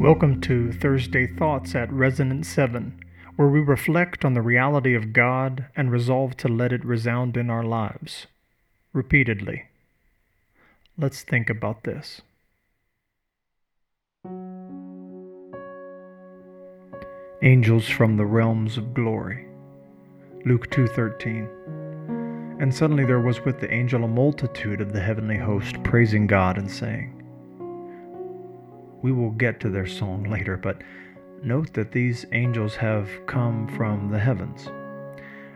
Welcome to Thursday Thoughts at Resonant 7, where we reflect on the reality of God and resolve to let it resound in our lives repeatedly. Let's think about this. Angels from the realms of glory. Luke 2:13. And suddenly there was with the angel a multitude of the heavenly host praising God and saying, we will get to their song later, but note that these angels have come from the heavens.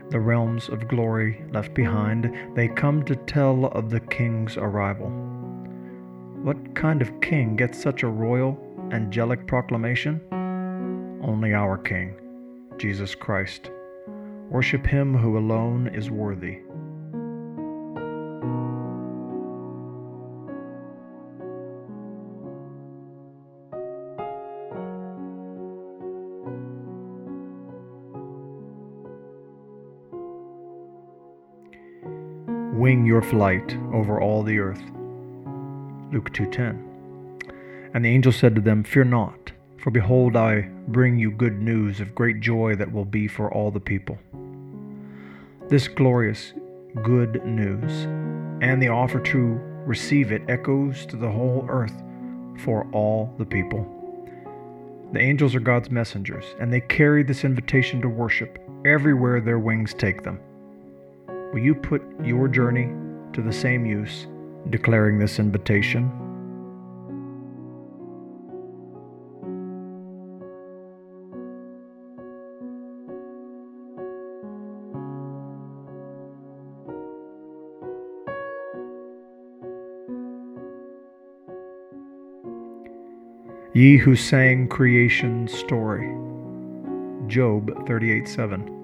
The realms of glory left behind, they come to tell of the king's arrival. What kind of king gets such a royal, angelic proclamation? Only our King, Jesus Christ. Worship him who alone is worthy. Wing your flight over all the earth. Luke 2:10. And the angel said to them, Fear not, for behold I bring you good news of great joy that will be for all the people. This glorious good news and the offer to receive it echoes to the whole earth for all the people. The angels are God's messengers, and they carry this invitation to worship everywhere their wings take them. Will you put your journey to the same use, declaring this invitation? Ye who sang creation's story. Job 38 7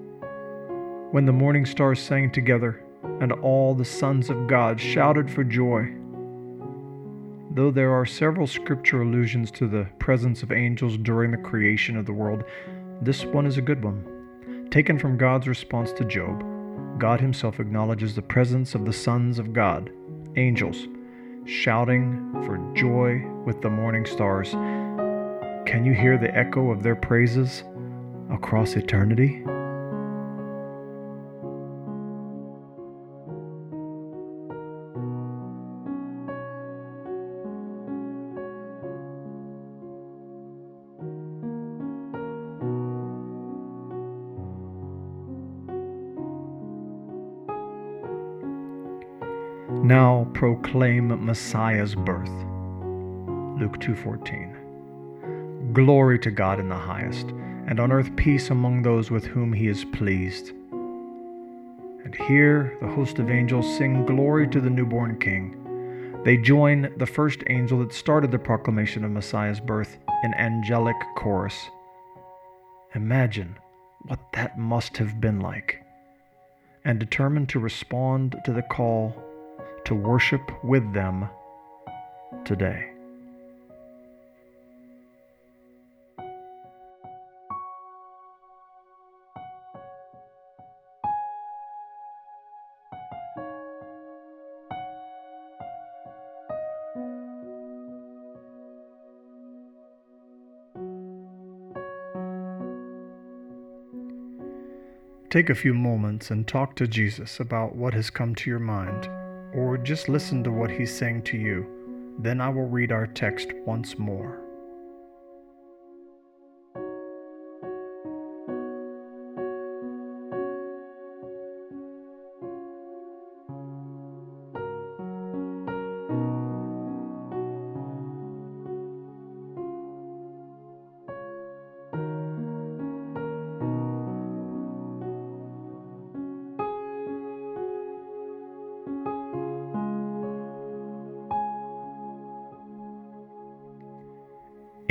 when the morning stars sang together and all the sons of God shouted for joy. Though there are several scripture allusions to the presence of angels during the creation of the world, this one is a good one. Taken from God's response to Job, God Himself acknowledges the presence of the sons of God, angels, shouting for joy with the morning stars. Can you hear the echo of their praises across eternity? Now proclaim Messiah's birth. Luke 2:14. Glory to God in the highest, and on earth peace among those with whom he is pleased. And here the host of angels sing glory to the newborn king. They join the first angel that started the proclamation of Messiah's birth in angelic chorus. Imagine what that must have been like. And determined to respond to the call to worship with them today. Take a few moments and talk to Jesus about what has come to your mind or just listen to what he's saying to you. Then I will read our text once more.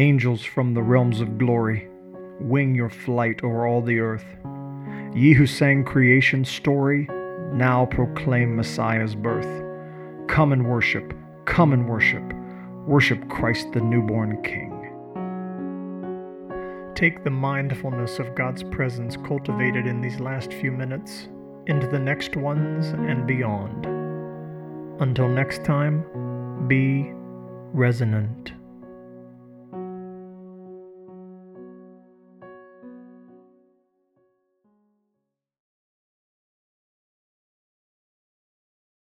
Angels from the realms of glory, wing your flight over all the earth. Ye who sang creation's story, now proclaim Messiah's birth. Come and worship, come and worship, worship Christ the newborn King. Take the mindfulness of God's presence cultivated in these last few minutes into the next ones and beyond. Until next time, be resonant.